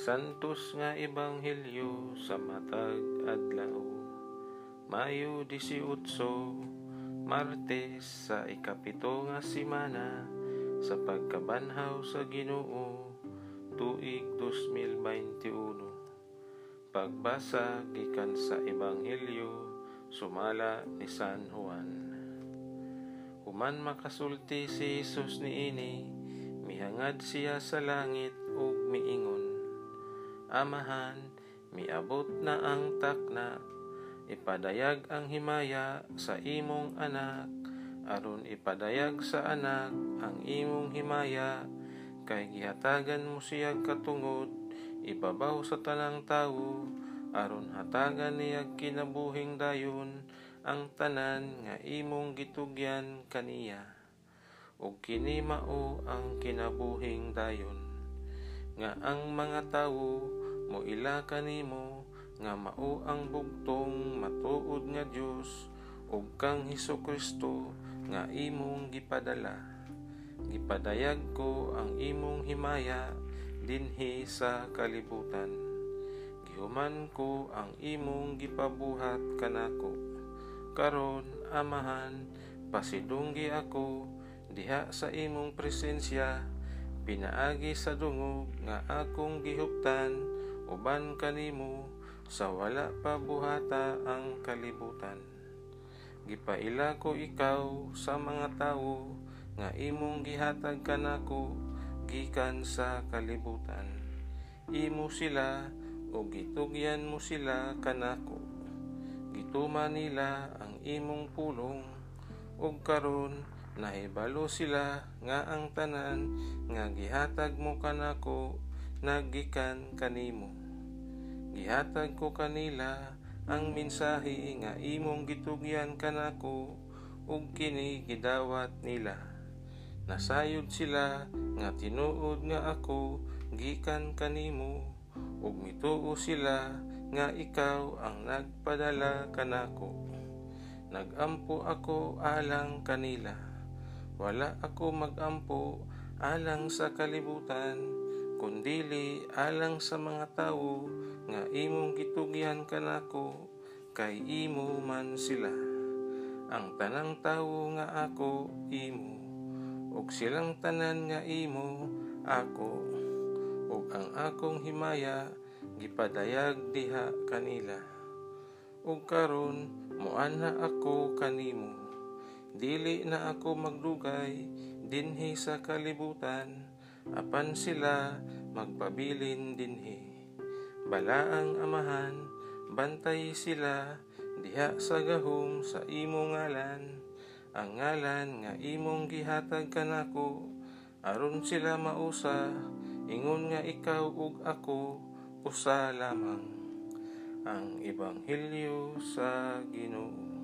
Santos nga Ebanghelyo sa matag adlaw. Mayo 18 Martes sa ikapito nga simana sa pagkabanhaw sa Ginoo tuig 2021 Pagbasa gikan sa Ebanghelyo sumala ni San Juan. Human makasulti si Jesus niini mihangad siya sa langit ug miingon Amahan, miabot na ang takna, ipadayag ang himaya sa imong anak, aron ipadayag sa anak ang imong himaya, kay gihatagan mo siya katungod, ibabaw sa tanang tawo, aron hatagan niya kinabuhing dayon, ang tanan nga imong gitugyan kaniya. ug kini mao ang kinabuhing dayon nga ang mga tawo moila kanimo nga mao ang bugtong matuod nga Dios ug kang Hesus Kristo nga imong gipadala. Gipadayag ko ang imong himaya dinhi sa kalibutan. Gihuman ko ang imong gipabuhat kanako. Karon amahan pasidunggi ako diha sa imong presensya pinaagi sa dungog nga akong gihuptan uban kanimo sa wala pa buhata ang kalibutan. Gipaila ko ikaw sa mga tawo nga imong gihatag kanako gikan sa kalibutan. Imo sila o gitugyan mo sila kanako gituma nila ang imong pulong ug karon nahibalo sila nga ang tanan nga gihatag mo kanako nagikan kanimo. Gihatag ko kanila ang mensahe nga imong gitugyan kanako ug kini gidawat nila. Nasayod sila nga tinuod nga ako gikan kanimo. Ug mituo sila nga ikaw ang nagpadala kanako. Nagampo ako alang kanila wala ako magampo alang sa kalibutan, kundili alang sa mga tawo nga imong gitugyan kanako, kay imo man sila. Ang tanang tawo nga ako imo, ug silang tanan nga imo ako, ug ang akong himaya gipadayag diha kanila. Ug karon muana ako kanimo dili na ako magdugay dinhi sa kalibutan apan sila magpabilin dinhi. Balaang amahan bantay sila diha sa gahom sa imong ngalan. Ang ngalan nga imong gihatag kanako aron sila mausa ingon nga ikaw ug ako usa lamang. Ang ebanghelyo sa Ginoo